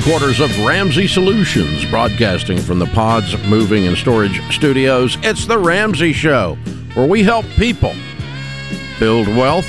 headquarters of Ramsey Solutions, broadcasting from the Pods Moving and Storage Studios. It's The Ramsey Show, where we help people build wealth,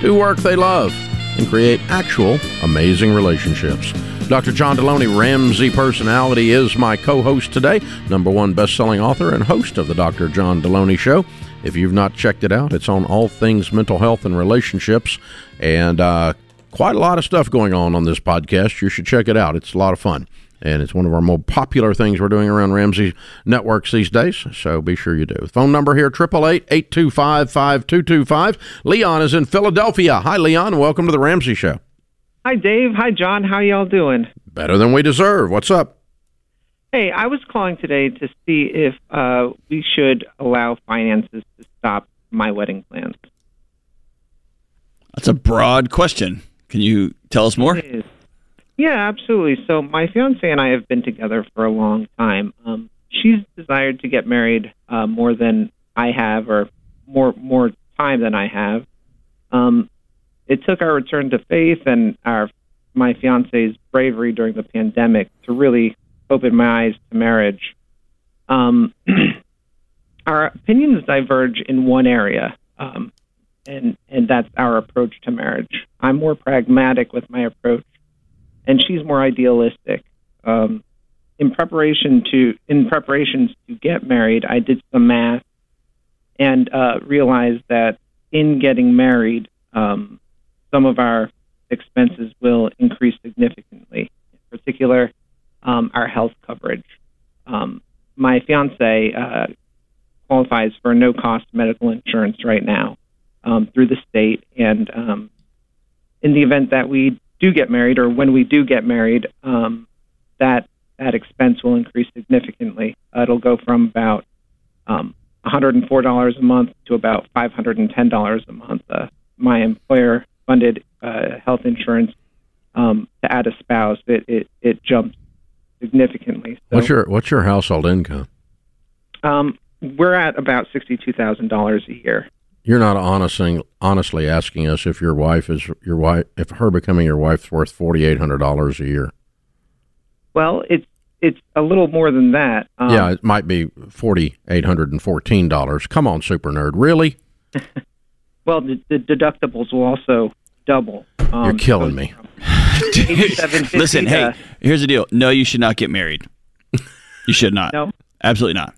do work they love, and create actual amazing relationships. Dr. John Delony, Ramsey personality, is my co host today, number one best selling author and host of the Dr. John Delony Show. If you've not checked it out, it's on all things mental health and relationships. And uh, quite a lot of stuff going on on this podcast. You should check it out. It's a lot of fun. And it's one of our more popular things we're doing around Ramsey Networks these days. So be sure you do. Phone number here, 888-825-5225. Leon is in Philadelphia. Hi, Leon. Welcome to the Ramsey Show. Hi, Dave. Hi, John. How y'all doing? Better than we deserve. What's up? Hey, I was calling today to see if uh, we should allow finances to stop my wedding plans. That's a broad question. Can you tell us more? Yeah, absolutely. So my fiance and I have been together for a long time. Um, she's desired to get married uh, more than I have, or more more time than I have. Um, it took our return to faith and our my fiance's bravery during the pandemic to really open my eyes to marriage. Um, our opinions diverge in one area, um, and and that's our approach to marriage. I'm more pragmatic with my approach, and she's more idealistic. Um, in preparation to in preparations to get married, I did some math and uh, realized that in getting married, um, some of our expenses will increase significantly. In particular, um, our health coverage. Um, my fiance uh, qualifies for no cost medical insurance right now um, through the state, and um, in the event that we do get married, or when we do get married, um, that that expense will increase significantly. Uh, it'll go from about um, $104 a month to about $510 a month. Uh, my employer funded uh, health insurance um, to add a spouse, it, it, it jumps significantly. So, what's your What's your household income? Um, we're at about sixty-two thousand dollars a year. You're not honestly honestly asking us if your wife is your wife if her becoming your wife's worth forty eight hundred dollars a year. Well, it's it's a little more than that. Um, yeah, it might be forty eight hundred and fourteen dollars. Come on, super nerd, really? well, the, the, deductibles will also double. Um, You're killing me. Listen, hey, here's the deal. No, you should not get married. You should not. no, absolutely not.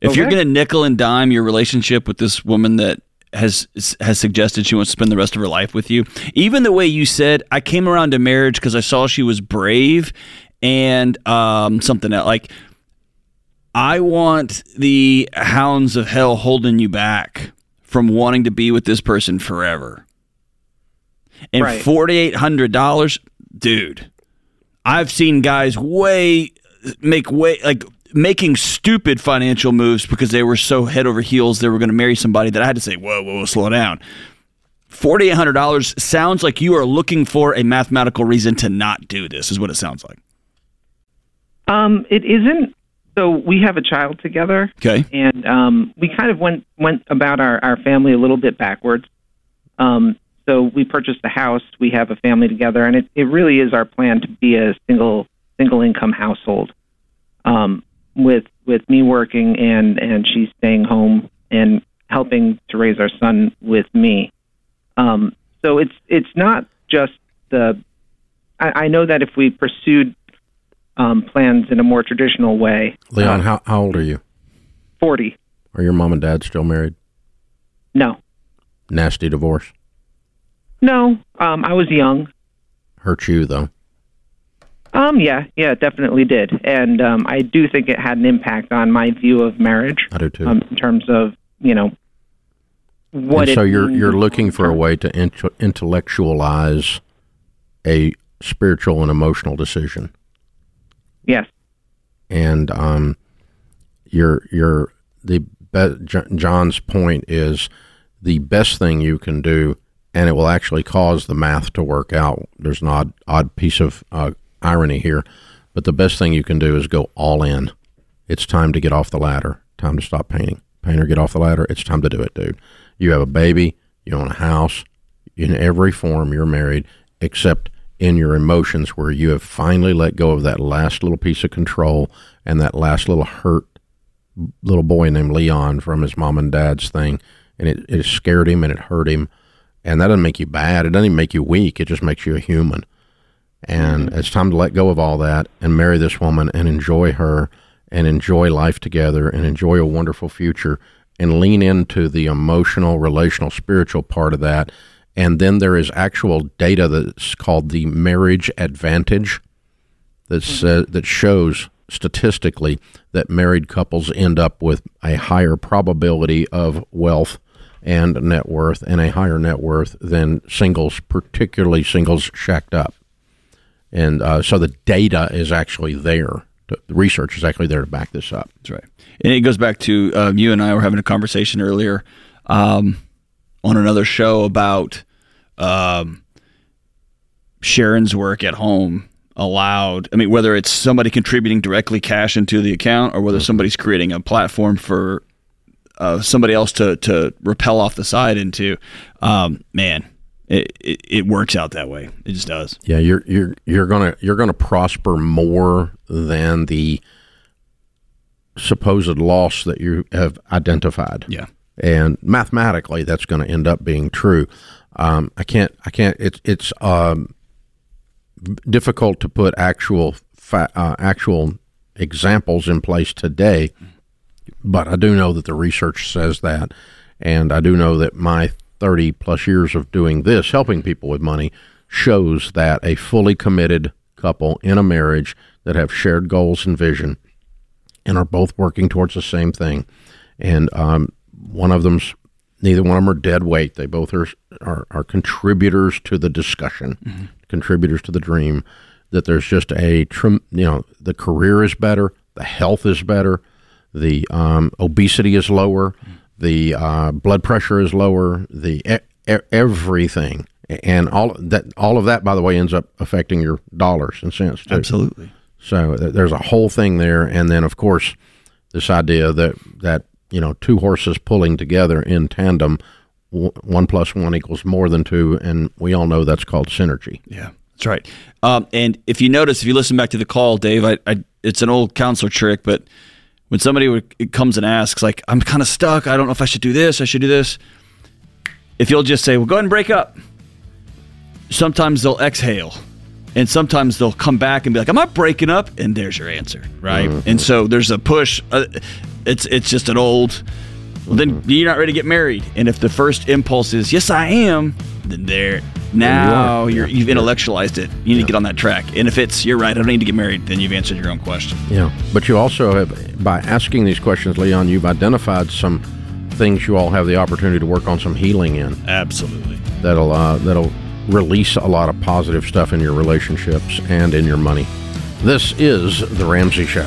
If okay. you're going to nickel and dime your relationship with this woman that has has suggested she wants to spend the rest of her life with you, even the way you said, I came around to marriage because I saw she was brave and um, something else. Like, I want the hounds of hell holding you back from wanting to be with this person forever. And right. $4,800, dude, I've seen guys way make way like making stupid financial moves because they were so head over heels they were going to marry somebody that I had to say, whoa, whoa, whoa slow down. $4,800 sounds like you are looking for a mathematical reason to not do this, is what it sounds like. Um, it isn't. So we have a child together. Okay. And um, we kind of went went about our, our family a little bit backwards. Um, so we purchased a house. We have a family together, and it, it really is our plan to be a single single income household, um, with with me working and and she staying home and helping to raise our son with me. Um, so it's it's not just the. I, I know that if we pursued um, plans in a more traditional way, Leon, how how old are you? Forty. Are your mom and dad still married? No. Nasty divorce. No, um, I was young. Hurt you though. Um, yeah, yeah, it definitely did, and um, I do think it had an impact on my view of marriage. I do too. Um, in terms of you know what. And so you're you're looking for a way to int- intellectualize a spiritual and emotional decision. Yes. And um, your your the be- John's point is the best thing you can do and it will actually cause the math to work out. There's an odd, odd piece of uh, irony here, but the best thing you can do is go all in. It's time to get off the ladder. Time to stop painting. Painter, get off the ladder. It's time to do it, dude. You have a baby. You own a house. In every form, you're married, except in your emotions where you have finally let go of that last little piece of control and that last little hurt little boy named Leon from his mom and dad's thing. And it, it scared him and it hurt him. And that doesn't make you bad. It doesn't even make you weak. It just makes you a human. And mm-hmm. it's time to let go of all that and marry this woman and enjoy her and enjoy life together and enjoy a wonderful future and lean into the emotional, relational, spiritual part of that. And then there is actual data that's called the marriage advantage that mm-hmm. that shows statistically that married couples end up with a higher probability of wealth and net worth and a higher net worth than singles, particularly singles shacked up. And uh, so the data is actually there. The research is actually there to back this up. That's right. And it goes back to um, you and I were having a conversation earlier um, on another show about um, Sharon's work at home allowed. I mean, whether it's somebody contributing directly cash into the account or whether mm-hmm. somebody's creating a platform for uh, somebody else to to repel off the side into, um, man, it, it, it works out that way. It just does. Yeah, you're you're you're gonna you're gonna prosper more than the supposed loss that you have identified. Yeah, and mathematically, that's going to end up being true. Um, I can't I can't. It's it's um, difficult to put actual fa- uh, actual examples in place today, but I do know that the research says that, and I do know that my 30 plus years of doing this, helping people with money, shows that a fully committed couple in a marriage that have shared goals and vision and are both working towards the same thing, and um, one of them's neither one of them are dead weight. They both are are, are contributors to the discussion, mm-hmm. contributors to the dream. That there's just a trim, you know, the career is better, the health is better, the um, obesity is lower, mm-hmm. The uh, blood pressure is lower, the e- everything, and all that. All of that, by the way, ends up affecting your dollars and cents too. Absolutely. So there's a whole thing there, and then of course this idea that that you know two horses pulling together in tandem one plus one equals more than two and we all know that's called synergy yeah that's right um, and if you notice if you listen back to the call dave I, I, it's an old counselor trick but when somebody would, comes and asks like i'm kind of stuck i don't know if i should do this i should do this if you'll just say well go ahead and break up sometimes they'll exhale and sometimes they'll come back and be like, "I'm not breaking up," and there's your answer, right? Mm-hmm. And so there's a push. Uh, it's it's just an old. Well, then mm-hmm. you're not ready to get married, and if the first impulse is yes, I am, then there now you are, you've intellectualized it. You need yeah. to get on that track. And if it's you're right, I don't need to get married, then you've answered your own question. Yeah, but you also have by asking these questions, Leon, you've identified some things you all have the opportunity to work on some healing in. Absolutely. That'll uh, that'll release a lot of positive stuff in your relationships and in your money. This is the Ramsey Show.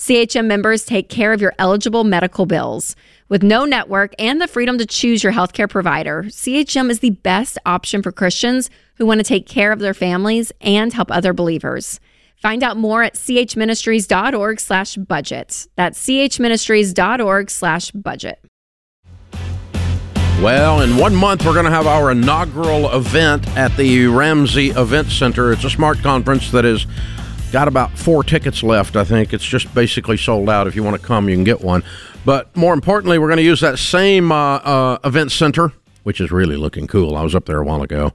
CHM members take care of your eligible medical bills. With no network and the freedom to choose your healthcare provider, CHM is the best option for Christians who want to take care of their families and help other believers. Find out more at chministries.org slash budget. That's chministries.org slash budget. Well, in one month, we're going to have our inaugural event at the Ramsey Event Center. It's a smart conference that is got about four tickets left, I think. It's just basically sold out. If you want to come, you can get one. But more importantly, we're going to use that same uh, uh, event center, which is really looking cool. I was up there a while ago.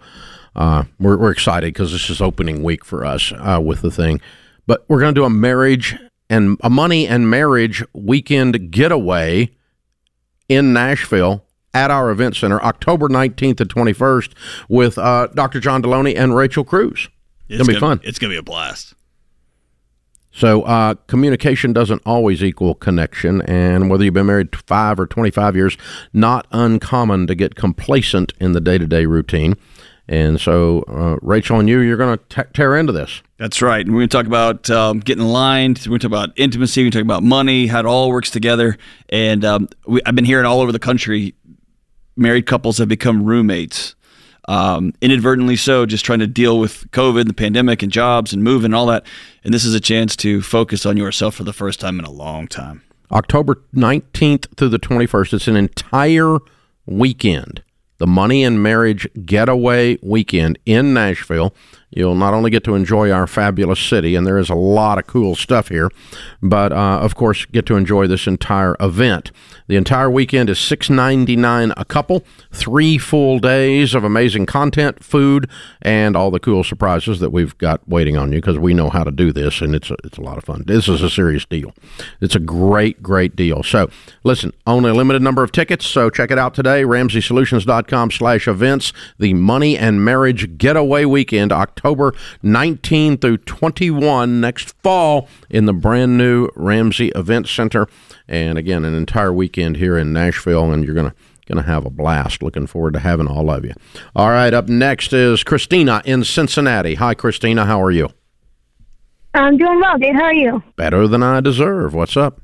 Uh, we're, we're, excited because this is opening week for us uh, with the thing. But we're going to do a marriage and a money and marriage weekend getaway in Nashville at our event center October 19th and 21st with uh, Dr. John Delony and Rachel Cruz. It's going to be fun. It's going to be a blast. So, uh, communication doesn't always equal connection. And whether you've been married five or 25 years, not uncommon to get complacent in the day to day routine. And so, uh, Rachel and you, you're going to tear into this. That's right. And we're going to talk about um, getting aligned. We're going to talk about intimacy. We're going to talk about money, how it all works together. And um, we, I've been hearing all over the country married couples have become roommates. Um, inadvertently so, just trying to deal with COVID, the pandemic, and jobs and moving and all that. And this is a chance to focus on yourself for the first time in a long time. October 19th through the 21st. It's an entire weekend. The Money and Marriage Getaway Weekend in Nashville. You'll not only get to enjoy our fabulous city, and there is a lot of cool stuff here, but uh, of course, get to enjoy this entire event. The entire weekend is six ninety nine a couple, three full days of amazing content, food, and all the cool surprises that we've got waiting on you because we know how to do this, and it's a, it's a lot of fun. This is a serious deal. It's a great, great deal. So, listen, only a limited number of tickets, so check it out today. RamseySolutions.com slash events. The Money and Marriage Getaway Weekend, October 19 through 21 next fall in the brand new Ramsey Event Center. And again, an entire weekend here in Nashville, and you're going to going to have a blast. Looking forward to having all of you. All right, up next is Christina in Cincinnati. Hi, Christina. How are you? I'm doing well, Dave. How are you? Better than I deserve. What's up?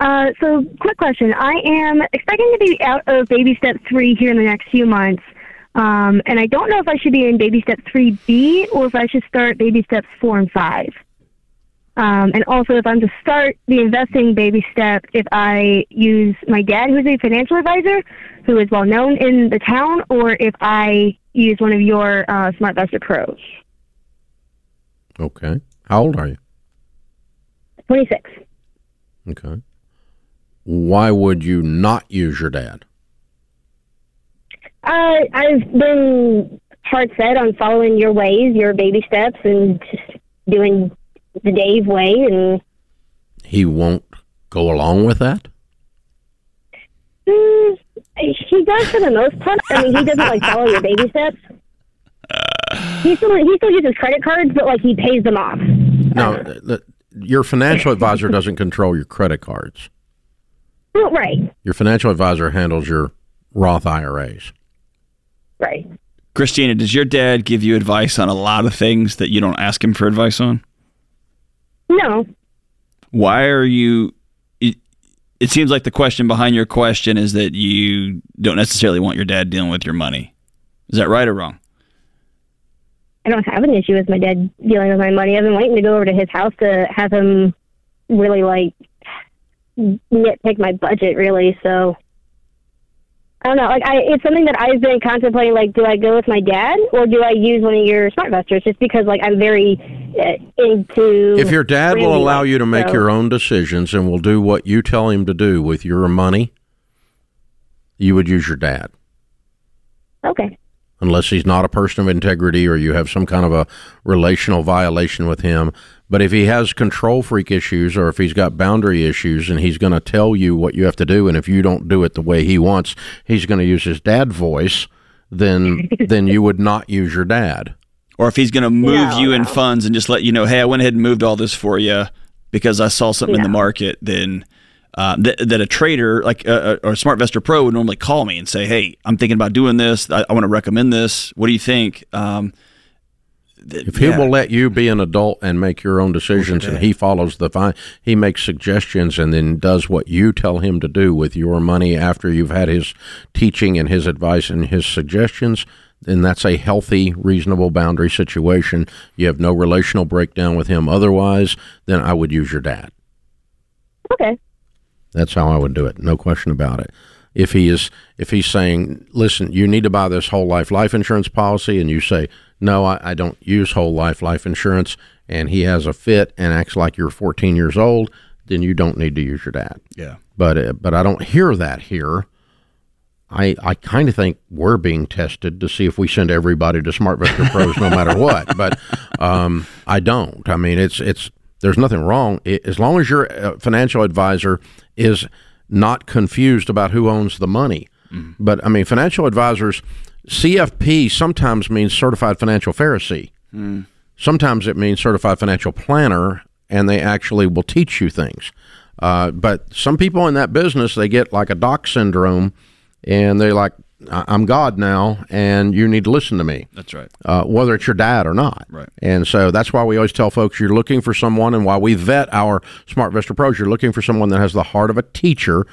Uh, so, quick question. I am expecting to be out of baby step three here in the next few months. Um, and I don't know if I should be in baby step 3B or if I should start baby steps four and five. Um, and also, if I'm to start the investing baby step, if I use my dad, who's a financial advisor, who is well known in the town, or if I use one of your uh, SmartVestor pros. Okay. How old are you? 26. Okay. Why would you not use your dad? Uh, I've been hard set on following your ways, your baby steps, and just doing the Dave way, and he won't go along with that. Mm, he does for the most part. I mean, he doesn't like follow your baby steps. He still he still uses credit cards, but like he pays them off. No, the, your financial advisor doesn't control your credit cards. Right. Your financial advisor handles your Roth IRAs. Right. Christina, does your dad give you advice on a lot of things that you don't ask him for advice on? No. Why are you? It, it seems like the question behind your question is that you don't necessarily want your dad dealing with your money. Is that right or wrong? I don't have an issue with my dad dealing with my money. I've been waiting to go over to his house to have him really like nitpick my budget, really. So I don't know. Like, I it's something that I've been contemplating. Like, do I go with my dad or do I use one of your smart SmartVestors? Just because, like, I'm very uh, into. If your dad will allow you to make so. your own decisions and will do what you tell him to do with your money, you would use your dad. Okay. Unless he's not a person of integrity or you have some kind of a relational violation with him, but if he has control freak issues or if he's got boundary issues and he's going to tell you what you have to do, and if you don't do it the way he wants, he's going to use his dad voice, then then you would not use your dad. Or if he's going to move no, you no. in funds and just let you know, hey, I went ahead and moved all this for you because I saw something in the market, then uh, that, that a trader like uh, uh or a SmartVestor Pro would normally call me and say, hey, I'm thinking about doing this. I, I want to recommend this. What do you think? Um, if he yeah. will let you be an adult and make your own decisions and he follows the fine he makes suggestions and then does what you tell him to do with your money after you've had his teaching and his advice and his suggestions then that's a healthy reasonable boundary situation. You have no relational breakdown with him otherwise then i would use your dad. Okay. That's how i would do it. No question about it. If he is if he's saying listen you need to buy this whole life life insurance policy and you say no, I, I don't use whole life life insurance, and he has a fit and acts like you're 14 years old, then you don't need to use your dad. Yeah. But uh, but I don't hear that here. I I kind of think we're being tested to see if we send everybody to SmartVestor Pros no matter what. But um, I don't. I mean, it's it's there's nothing wrong it, as long as your uh, financial advisor is not confused about who owns the money. Mm. But I mean, financial advisors CFP sometimes means certified financial Pharisee. Mm. Sometimes it means certified financial planner, and they actually will teach you things. Uh, but some people in that business, they get like a doc syndrome, and they're like I'm God now, and you need to listen to me. That's right. Uh, whether it's your dad or not. Right. And so that's why we always tell folks you're looking for someone, and why we vet our SmartVestor Pros, you're looking for someone that has the heart of a teacher,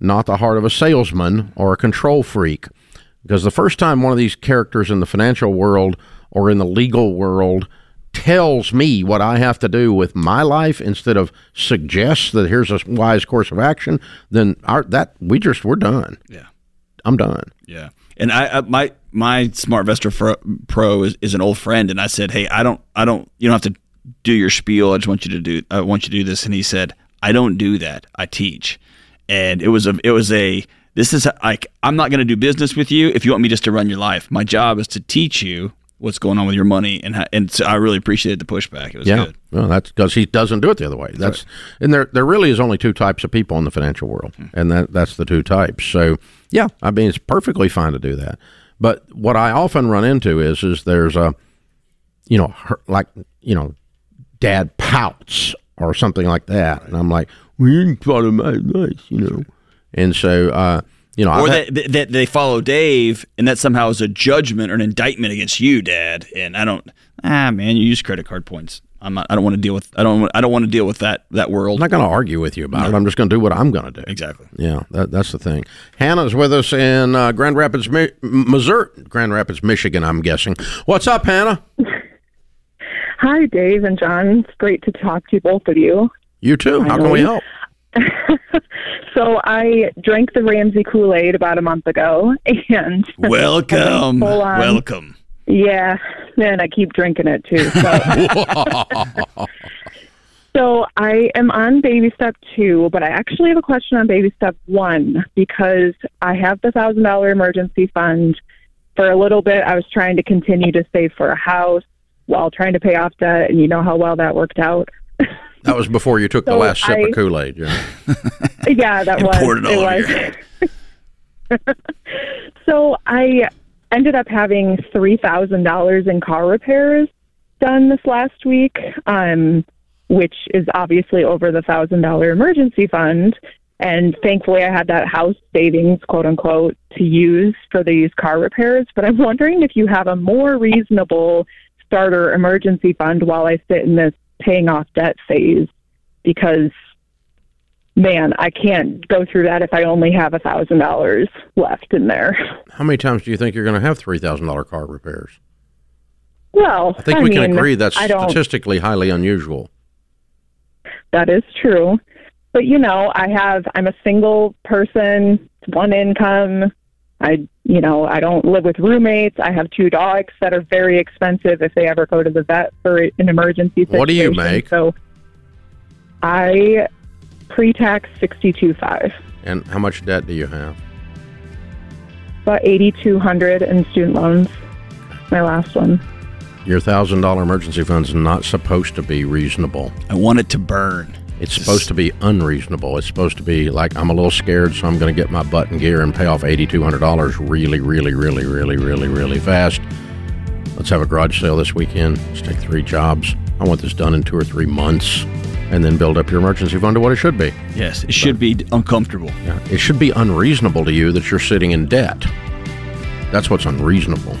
not the heart of a salesman or a control freak. Because the first time one of these characters in the financial world or in the legal world tells me what I have to do with my life instead of suggests that here's a wise course of action, then our that we just we're done. Yeah. I'm done. Yeah. And I, I my my SmartVestor Pro is, is an old friend, and I said, hey, I don't I don't you don't have to do your spiel. I just want you to do I want you to do this, and he said, I don't do that. I teach, and it was a it was a this is like I'm not going to do business with you if you want me just to run your life. My job is to teach you what's going on with your money, and and so I really appreciated the pushback. It was yeah. good. Well, that's because he doesn't do it the other way. That's right. and there there really is only two types of people in the financial world, hmm. and that that's the two types. So yeah, I mean it's perfectly fine to do that. But what I often run into is is there's a, you know, her, like you know, dad pouts or something like that, right. and I'm like, well, you didn't follow my advice, you know. And so, uh, you know, or that, had, that they follow Dave, and that somehow is a judgment or an indictment against you, Dad. And I don't, ah, man, you use credit card points. I'm not, I don't want to deal with. I don't. I don't want to deal with that that world. I'm not going to argue with you about no. it. I'm just going to do what I'm going to do. Exactly. Yeah, that, that's the thing. Hannah's with us in uh, Grand Rapids, Missouri, Grand Rapids, Michigan. I'm guessing. What's up, Hannah? Hi, Dave and John. It's great to talk to both of you. You too. How can we help? so I drank the Ramsey Kool Aid about a month ago, and welcome, welcome. Yeah, and I keep drinking it too. So. so I am on baby step two, but I actually have a question on baby step one because I have the thousand dollar emergency fund. For a little bit, I was trying to continue to save for a house while trying to pay off debt, and you know how well that worked out. That was before you took so the last sip I, of Kool Aid. Yeah. yeah, that was. Poured it all it was. so I ended up having three thousand dollars in car repairs done this last week, um, which is obviously over the thousand dollar emergency fund. And thankfully, I had that house savings, quote unquote, to use for these car repairs. But I'm wondering if you have a more reasonable starter emergency fund while I sit in this paying off debt phase because man, I can't go through that if I only have a thousand dollars left in there. How many times do you think you're going to have three thousand dollar car repairs? Well, I think I we mean, can agree that's statistically highly unusual. That is true, but you know, I have I'm a single person, one income. I, you know, I don't live with roommates. I have two dogs that are very expensive if they ever go to the vet for an emergency situation. What do you make? So I pre-tax sixty-two five. And how much debt do you have? About eighty-two hundred in student loans. My last one. Your thousand dollar emergency fund is not supposed to be reasonable. I want it to burn. It's supposed to be unreasonable. It's supposed to be like I'm a little scared, so I'm going to get my butt in gear and pay off eighty two hundred dollars really, really, really, really, really, really fast. Let's have a garage sale this weekend. Let's take three jobs. I want this done in two or three months, and then build up your emergency fund to what it should be. Yes, it should be uncomfortable. Yeah, it should be unreasonable to you that you're sitting in debt. That's what's unreasonable.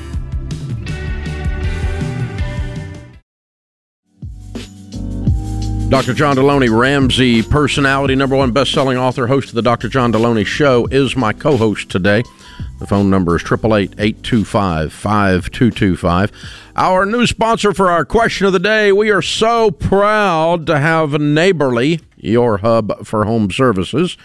Dr. John Delony, Ramsey personality, number one best-selling author, host of the Dr. John Delony Show, is my co-host today. The phone number is 888-825-5225. Our new sponsor for our question of the day, we are so proud to have Neighborly, your hub for home services,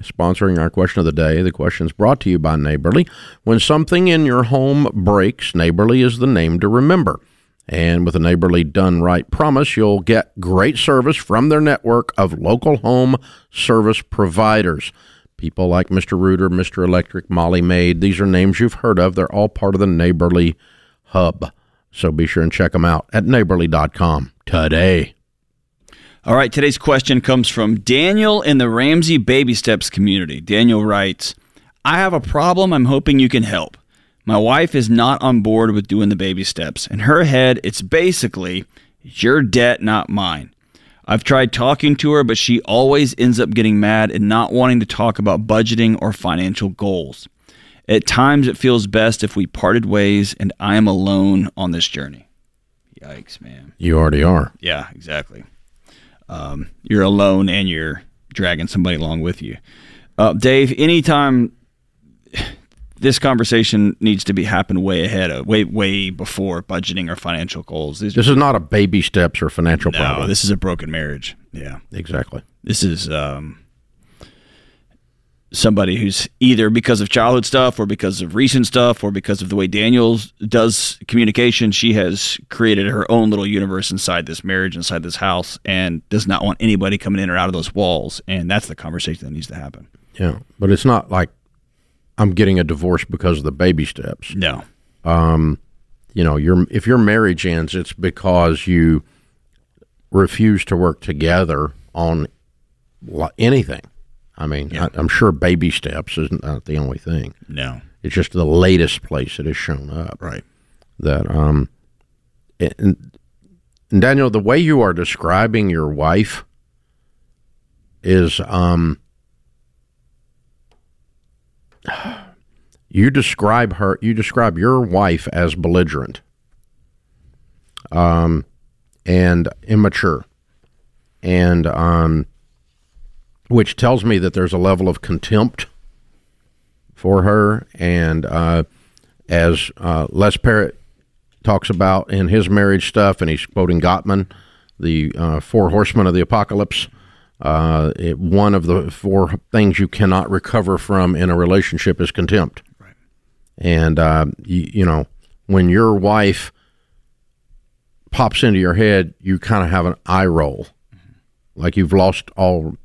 sponsoring our question of the day. The question is brought to you by Neighborly. When something in your home breaks, Neighborly is the name to remember. And with a neighborly done right promise, you'll get great service from their network of local home service providers. People like Mr. Rooter, Mr. Electric, Molly Maid, these are names you've heard of. They're all part of the Neighborly Hub. So be sure and check them out at neighborly.com today. All right, today's question comes from Daniel in the Ramsey Baby Steps community. Daniel writes, I have a problem I'm hoping you can help. My wife is not on board with doing the baby steps. In her head, it's basically your debt, not mine. I've tried talking to her, but she always ends up getting mad and not wanting to talk about budgeting or financial goals. At times, it feels best if we parted ways and I am alone on this journey. Yikes, man. You already are. Yeah, exactly. Um, you're alone and you're dragging somebody along with you. Uh, Dave, anytime this conversation needs to be happen way ahead of way way before budgeting or financial goals. These this is not a baby steps or financial no, problem. this is a broken marriage. Yeah, exactly. This is um, somebody who's either because of childhood stuff or because of recent stuff or because of the way Daniel does communication, she has created her own little universe inside this marriage, inside this house, and does not want anybody coming in or out of those walls. And that's the conversation that needs to happen. Yeah, but it's not like I'm getting a divorce because of the baby steps. No. Um, you know, your if your marriage ends, it's because you refuse to work together on anything. I mean, yeah. I, am sure baby steps is not the only thing. No, it's just the latest place it has shown up. Right. That um, and, and Daniel, the way you are describing your wife is um, you describe her. You describe your wife as belligerent, um, and immature, and um which tells me that there's a level of contempt for her. And uh, as uh, Les Parrott talks about in his marriage stuff, and he's quoting Gottman, the uh, four horsemen of the apocalypse. Uh, it, one of the four things you cannot recover from in a relationship is contempt. Right. And uh, you, you know when your wife pops into your head, you kind of have an eye roll, mm-hmm. like you've lost all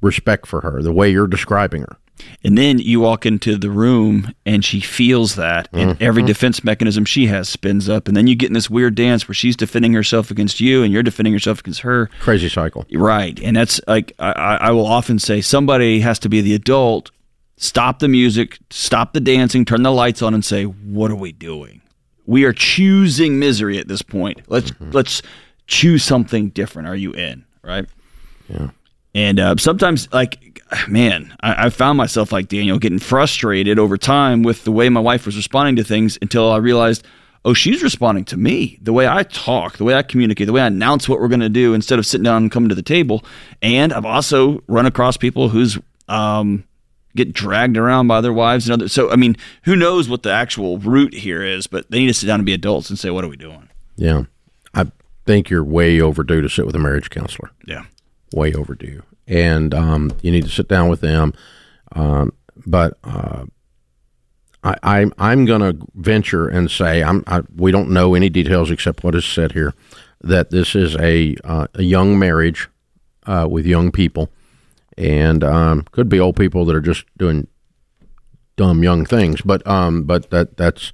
respect for her, the way you're describing her. And then you walk into the room and she feels that, and mm-hmm. every defense mechanism she has spins up. And then you get in this weird dance where she's defending herself against you and you're defending yourself against her. Crazy cycle. Right. And that's like, I, I will often say somebody has to be the adult, stop the music, stop the dancing, turn the lights on, and say, What are we doing? We are choosing misery at this point. Let's, mm-hmm. let's choose something different. Are you in? Right. Yeah. And uh, sometimes, like, man, I, I, found myself like Daniel getting frustrated over time with the way my wife was responding to things until I realized, oh, she's responding to me, the way I talk, the way I communicate, the way I announce what we're going to do instead of sitting down and coming to the table. And I've also run across people who's um, get dragged around by their wives and others. So, I mean, who knows what the actual root here is? But they need to sit down and be adults and say, what are we doing? Yeah, I think you're way overdue to sit with a marriage counselor. Yeah way overdue, and um, you need to sit down with them. Um, but uh, I, I'm I'm going to venture and say I'm I, we don't know any details except what is said here that this is a uh, a young marriage uh, with young people, and um, could be old people that are just doing dumb young things. But um, but that that's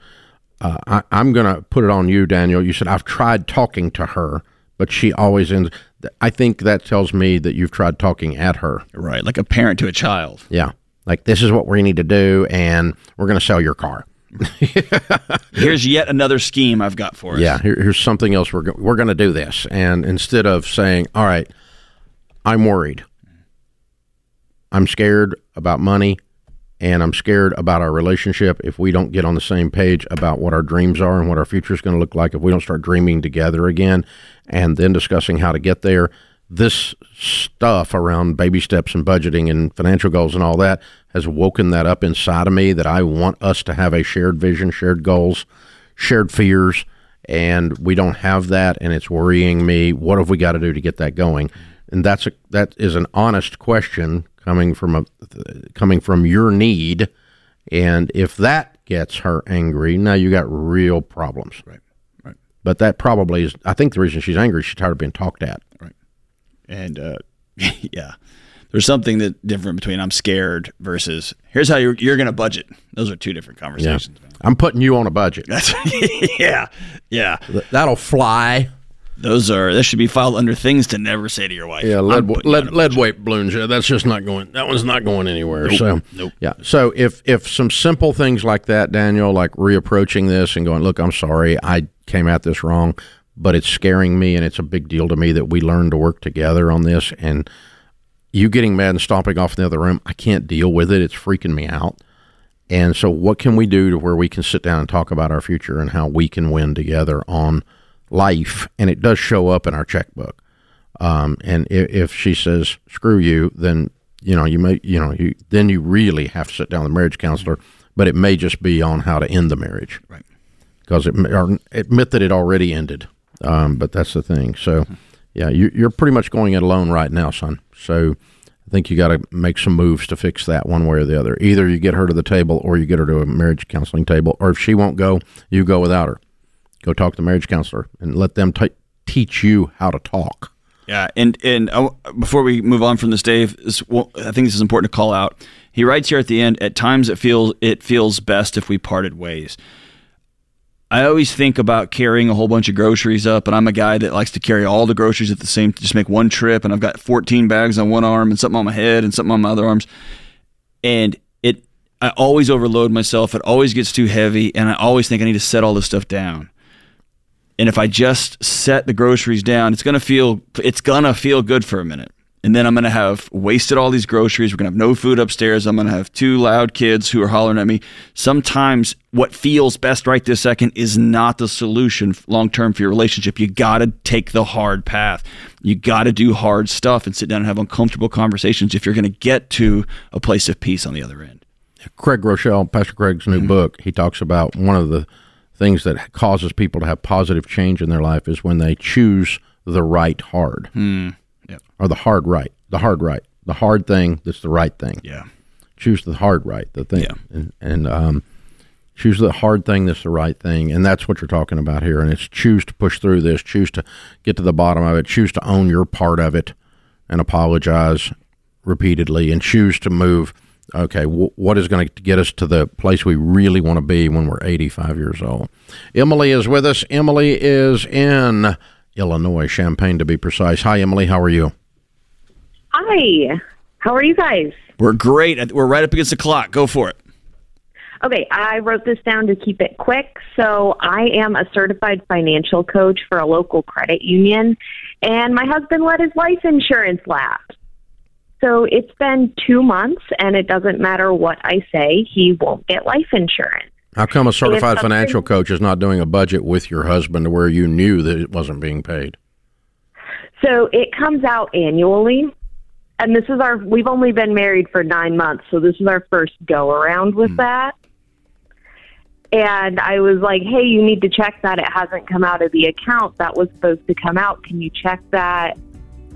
uh, I, I'm going to put it on you, Daniel. You said I've tried talking to her, but she always ends. I think that tells me that you've tried talking at her. Right, like a parent to a child. Yeah. Like this is what we need to do and we're going to sell your car. here's yet another scheme I've got for us. Yeah, here, here's something else we're go- we're going to do this and instead of saying, "All right, I'm worried. I'm scared about money and I'm scared about our relationship if we don't get on the same page about what our dreams are and what our future is going to look like. If we don't start dreaming together again and then discussing how to get there this stuff around baby steps and budgeting and financial goals and all that has woken that up inside of me that I want us to have a shared vision, shared goals, shared fears and we don't have that and it's worrying me what have we got to do to get that going? And that's a that is an honest question coming from a coming from your need, and if that gets her angry, now you got real problems. Right. Right. But that probably is. I think the reason she's angry, she's tired of being talked at. Right. And uh, yeah, there's something that different between I'm scared versus here's how you're, you're going to budget. Those are two different conversations. Yeah. I'm putting you on a budget. That's yeah, yeah. That'll fly. Those are that should be filed under things to never say to your wife. Yeah, lead lead, lead weight balloons. Yeah, that's just not going. That one's not going anywhere. Nope, so nope. yeah. So if if some simple things like that, Daniel, like reapproaching this and going, look, I'm sorry, I came at this wrong, but it's scaring me, and it's a big deal to me that we learn to work together on this. And you getting mad and stomping off in the other room, I can't deal with it. It's freaking me out. And so, what can we do to where we can sit down and talk about our future and how we can win together on life? And it does show up in our checkbook. Um, and if, if, she says "screw you," then you know you may you know you then you really have to sit down with a marriage counselor. But it may just be on how to end the marriage, right? Because it or admit that it already ended. Um, but that's the thing. So, yeah, you, you're pretty much going it alone right now, son. So I think you got to make some moves to fix that one way or the other. Either you get her to the table or you get her to a marriage counseling table. Or if she won't go, you go without her. Go talk to the marriage counselor and let them t- teach you how to talk. Yeah, and and uh, before we move on from this, Dave, this, well, I think this is important to call out. He writes here at the end. At times, it feels it feels best if we parted ways. I always think about carrying a whole bunch of groceries up, and I'm a guy that likes to carry all the groceries at the same, just make one trip, and I've got 14 bags on one arm and something on my head and something on my other arms, and it, I always overload myself. It always gets too heavy, and I always think I need to set all this stuff down. And if I just set the groceries down, it's gonna feel, it's gonna feel good for a minute and then I'm going to have wasted all these groceries. We're going to have no food upstairs. I'm going to have two loud kids who are hollering at me. Sometimes what feels best right this second is not the solution long term for your relationship. You got to take the hard path. You got to do hard stuff and sit down and have uncomfortable conversations if you're going to get to a place of peace on the other end. Craig Groeschel, Pastor Craig's new mm-hmm. book, he talks about one of the things that causes people to have positive change in their life is when they choose the right hard. Mm or the hard right, the hard right, the hard thing that's the right thing. Yeah. Choose the hard right, the thing, yeah. and, and um, choose the hard thing that's the right thing, and that's what you're talking about here. And it's choose to push through this, choose to get to the bottom of it, choose to own your part of it, and apologize repeatedly, and choose to move. Okay, w- what is going to get us to the place we really want to be when we're 85 years old? Emily is with us. Emily is in Illinois, Champaign to be precise. Hi, Emily. How are you? Hi. How are you guys? We're great. We're right up against the clock. Go for it. Okay, I wrote this down to keep it quick. So, I am a certified financial coach for a local credit union, and my husband let his life insurance lapse. So, it's been two months, and it doesn't matter what I say, he won't get life insurance. How come a certified financial coach is not doing a budget with your husband where you knew that it wasn't being paid? So it comes out annually. And this is our, we've only been married for nine months. So this is our first go around with mm. that. And I was like, hey, you need to check that. It hasn't come out of the account that was supposed to come out. Can you check that?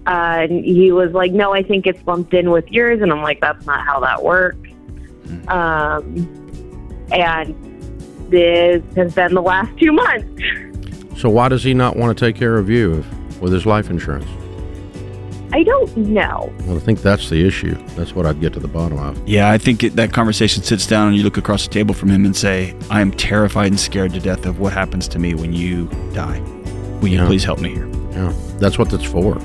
Uh, and he was like, no, I think it's lumped in with yours. And I'm like, that's not how that works. Mm. Um, and this has been the last two months. So why does he not want to take care of you if, with his life insurance? I don't know. Well, I think that's the issue. That's what I'd get to the bottom of. Yeah, I think it, that conversation sits down and you look across the table from him and say, I am terrified and scared to death of what happens to me when you die. Will you yeah. please help me here? Yeah, that's what that's for.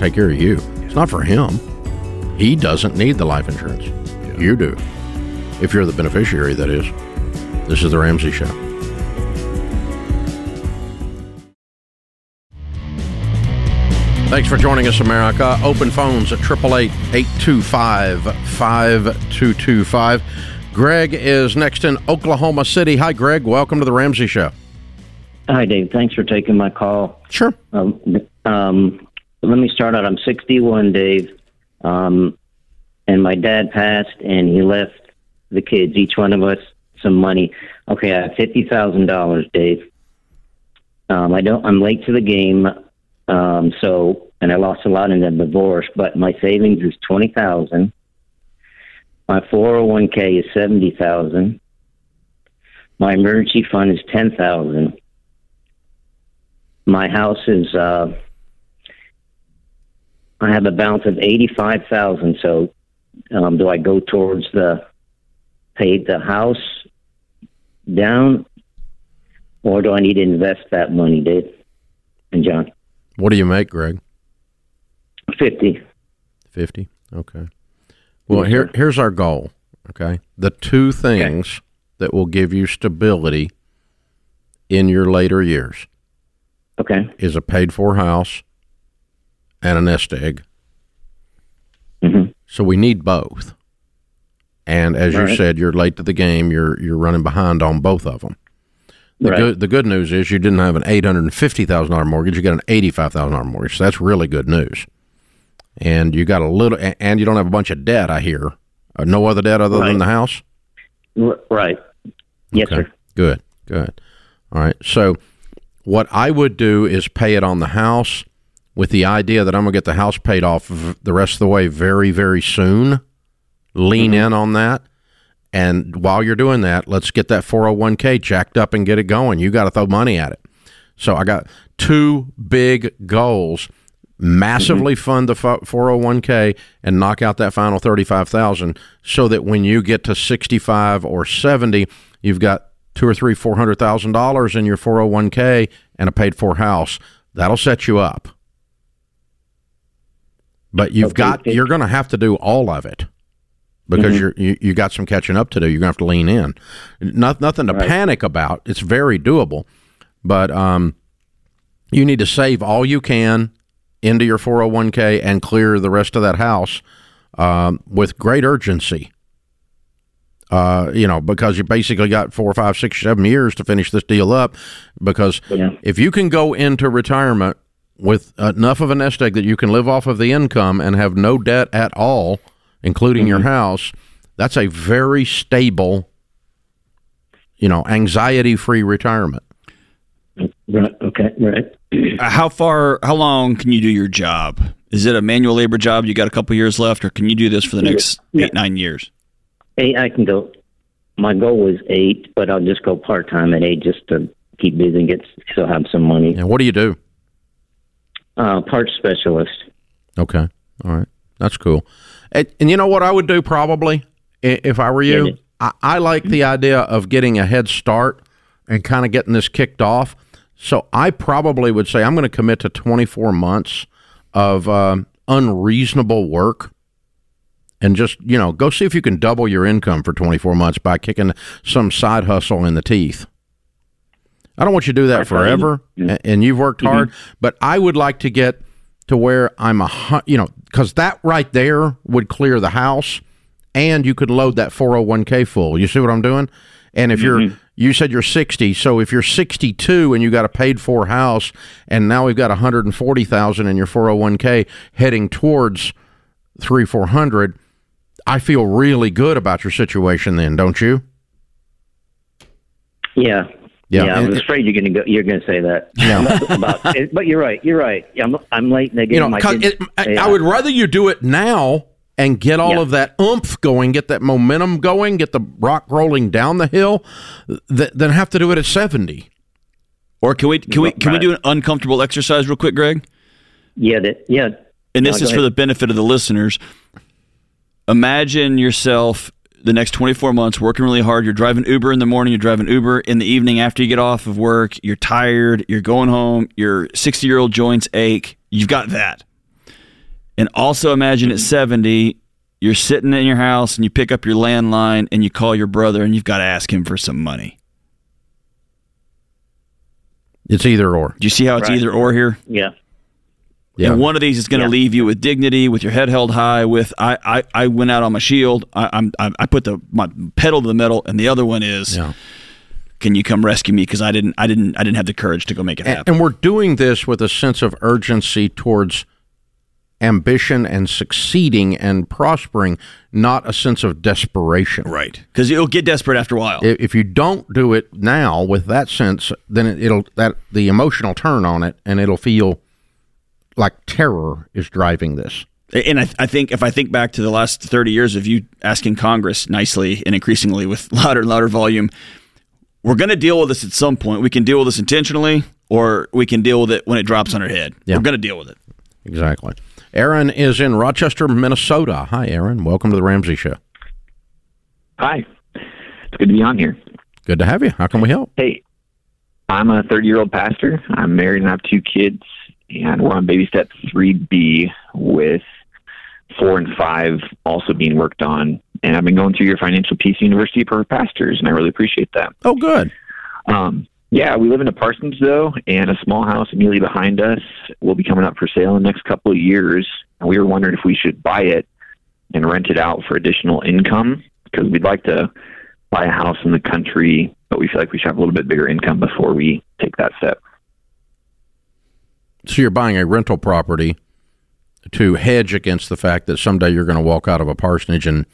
To take care of you. It's not for him. He doesn't need the life insurance. Yeah. You do. If you're the beneficiary, that is. This is The Ramsey Show. Thanks for joining us, America. Open phones at 888 825 5225. Greg is next in Oklahoma City. Hi, Greg. Welcome to The Ramsey Show. Hi, Dave. Thanks for taking my call. Sure. Um, um, let me start out. I'm 61, Dave. Um, and my dad passed, and he left the kids, each one of us, some money. Okay, I have fifty thousand dollars, Dave. Um, I don't. I'm late to the game, um, so and I lost a lot in the divorce. But my savings is twenty thousand. My 401k is seventy thousand. My emergency fund is ten thousand. My house is. Uh, I have a balance of eighty five thousand. So, um, do I go towards the pay the house down, or do I need to invest that money, Dave and John? What do you make, Greg? Fifty. Fifty. Okay. Well, here here's our goal. Okay, the two things okay. that will give you stability in your later years. Okay. Is a paid for house and a nest egg. Mm-hmm. So we need both. And as you Right. said, you're late to the game. You're you're running behind on both of them. The Right. good the good news is you didn't have an eight hundred and fifty thousand dollar mortgage. You got an eighty five thousand dollar mortgage. So that's really good news. And you got a little, and you don't have a bunch of debt. I hear. Uh, no other debt other than the house. Right. Yes, Okay. sir. Good, good. All right. So, what I would do is pay it on the house with the idea that I'm going to get the house paid off v- the rest of the way very, very soon. Lean mm-hmm. in on that. And while you're doing that, let's get that 401k jacked up and get it going. You got to throw money at it. So, I got two big goals massively mm-hmm. fund the 401k and knock out that final 35,000 so that when you get to 65 or 70 you've got two or three four hundred thousand dollars in your 401k and a paid for house that'll set you up but you've Okay. got you're going to have to do all of it because you're you, you got some catching up to do you're going to have to lean in Not, nothing to Right. panic about it's very doable but um you need to save all you can into your 401k and clear the rest of that house um, with great urgency. Uh, you know, because you basically got four, five, six, seven years to finish this deal up. Because Yeah. if you can go into retirement with enough of a nest egg that you can live off of the income and have no debt at all, including your house, that's a very stable, you know, anxiety free retirement. Right. Okay. Right. Uh, How far? How long can you do your job? Is it a manual labor job? You got a couple years left, or can you do this for the next Yeah. eight nine years? Eight. I can go. My goal is eight, but I'll just go part time at eight just to keep busy and get still have some money. And what do you do? Uh, parts specialist. Okay. All right. That's cool. And, and you know what I would do probably if I were you? I, I like the idea of getting a head start and kind of getting this kicked off. So I probably would say I'm going to commit to 24 months of um, unreasonable work and just, you know, go see if you can double your income for 24 months by kicking some side hustle in the teeth. I don't want you to do that forever, mm-hmm. a- and you've worked mm-hmm. hard, but I would like to get to where I'm a, you know, because that right there would clear the house, and you could load that 401k full. You see what I'm doing? And if you're, mm-hmm. you said you're 60, so if you're 62 and you got a paid for house, and now we've got 140,000 in your 401k heading towards three, four hundred, I feel really good about your situation. Then, don't you? Yeah. Yeah, Yeah, I and- was afraid you're going to go. You're going to say that. Yeah. about, it, but you're right. You're right. I'm, I'm late in the game. you know, My 'cause it, I, yeah. I would rather you do it now and get all Yeah. of that oomph going, get that momentum going, get the rock rolling down the hill, th- than have to do it at seventy. Or can we can we can we do an uncomfortable exercise real quick, Greg? Yeah. That. Yeah. And this No, is go for the benefit of the listeners. Imagine yourself the next 24 months working really hard. You're driving Uber in the morning, you're driving Uber in the evening after you get off of work. You're tired, you're going home, your 60 year old joints ache. You've got that. And also imagine at 70, you're sitting in your house and you pick up your landline and you call your brother and you've got to ask him for some money. It's either or. Do you see how it's Right. either or here? Yeah. Yeah. And one of these is going to Yeah. leave you with dignity, with your head held high. With I, I, I went out on my shield. I, I'm, I, I put the my pedal to the metal, and the other one is, Yeah. can you come rescue me? Because I didn't, I didn't, I didn't have the courage to go make it And, happen. and we're doing this with a sense of urgency towards ambition and succeeding and prospering, not a sense of desperation. right? Because you'll get desperate after a while. If you don't do it now with that sense, then it'll that the emotional turn on it, and it'll feel like terror is driving this. And I, I think if I think back to the last 30 years of you asking Congress nicely and increasingly with louder and louder volume, we're going to deal with this at some point. We can deal with this intentionally, or we can deal with it when it drops on our head. Yeah. We're going to deal with it. Exactly. Aaron is in Rochester, Minnesota. Hi, Aaron. Welcome to the Ramsey Show. Hi. It's good to be on here. Good to have you. How can we help? Hey, I'm a 30 year old pastor. I'm married and I have two kids, and we're on baby step 3B with four and five also being worked on. And I've been going through your Financial Peace University for pastors, and I really appreciate that. Oh, good. Um, yeah, we live in a parsonage though, and a small house immediately behind us will be coming up for sale in the next couple of years. And we were wondering if we should buy it and rent it out for additional income because we'd like to buy a house in the country, but we feel like we should have a little bit bigger income before we take that step. So you're buying a rental property to hedge against the fact that someday you're going to walk out of a parsonage and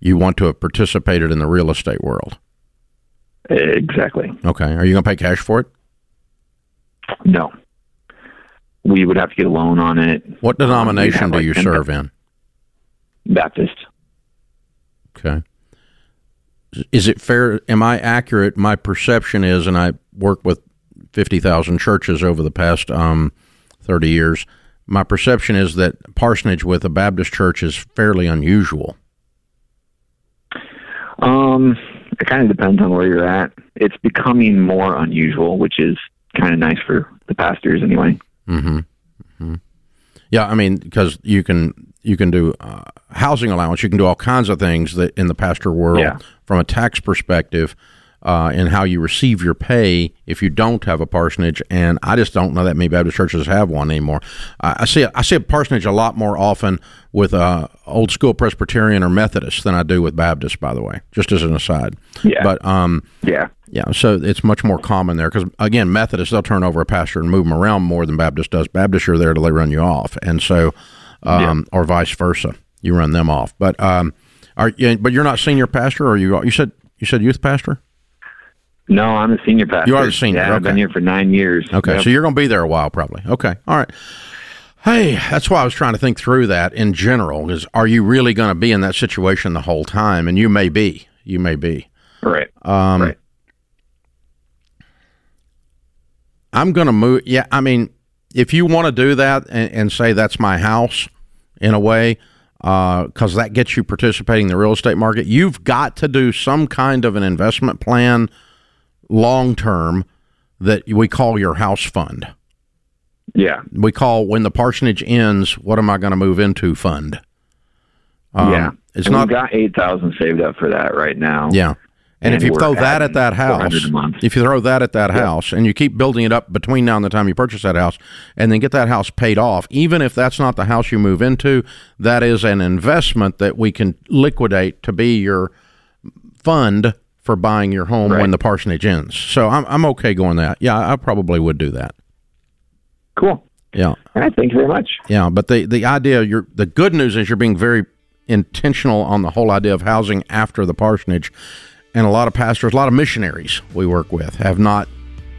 you want to have participated in the real estate world. Exactly. Okay. Are you going to pay cash for it? No. We would have to get a loan on it. What denomination um, do like you serve in? Baptist. Okay. Is it fair? Am I accurate? My perception is, and I work with 50,000 churches over the past um, 30 years. My perception is that parsonage with a Baptist church is fairly unusual. Um, it kind of depends on where you're at. It's becoming more unusual, which is kind of nice for the pastors anyway. Mm-hmm. mm-hmm. Yeah, I mean, because you can you can do uh, housing allowance, you can do all kinds of things that in the pastor world yeah. from a tax perspective uh, in how you receive your pay if you don't have a parsonage. And I just don't know that many Baptist churches have one anymore. I, I see I see a parsonage a lot more often with uh, old school Presbyterian or Methodist than I do with Baptist. By the way, just as an aside. Yeah. But um, yeah. Yeah, so it's much more common there because again, Methodist they'll turn over a pastor and move them around more than Baptist does. Baptist are there to run you off, and so um, yeah. or vice versa, you run them off. But um, are but you're not senior pastor, or you you said you said youth pastor? No, I'm a senior pastor. You are the senior. Yeah, okay. I've been here for nine years. Okay, yep. so you're going to be there a while, probably. Okay, all right. Hey, that's why I was trying to think through that in general. Is are you really going to be in that situation the whole time? And you may be. You may be. Right. Um, right. I'm going to move. Yeah, I mean, if you want to do that and, and, say that's my house, in a way, because uh, that gets you participating in the real estate market, you've got to do some kind of an investment plan long term that we call your house fund. Yeah. We call when the parsonage ends, what am I going to move into fund? Um, yeah. It's and not got 8,000 saved up for that right now. Yeah. And, and if you throw that at that house, if you throw that at that yeah. house and you keep building it up between now and the time you purchase that house and then get that house paid off, even if that's not the house you move into, that is an investment that we can liquidate to be your fund for buying your home right. when the parsonage ends. So I'm I'm okay going that. Yeah, I probably would do that. Cool. Yeah. All right, thank you very much. Yeah, but the the idea you're the good news is you're being very intentional on the whole idea of housing after the parsonage. And a lot of pastors, a lot of missionaries we work with have not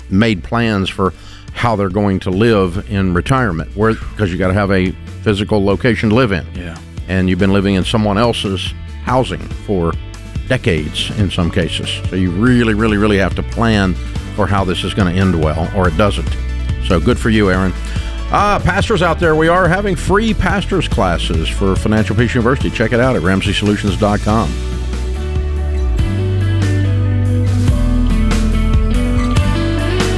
made plans for how they're going to live in retirement where because you got to have a physical location to live in. Yeah. And you've been living in someone else's housing for decades in some cases. So you really, really, really have to plan for how this is going to end well, or it doesn't. So good for you, Aaron. Uh, pastors out there, we are having free pastors classes for Financial Peace University. Check it out at RamseySolutions.com.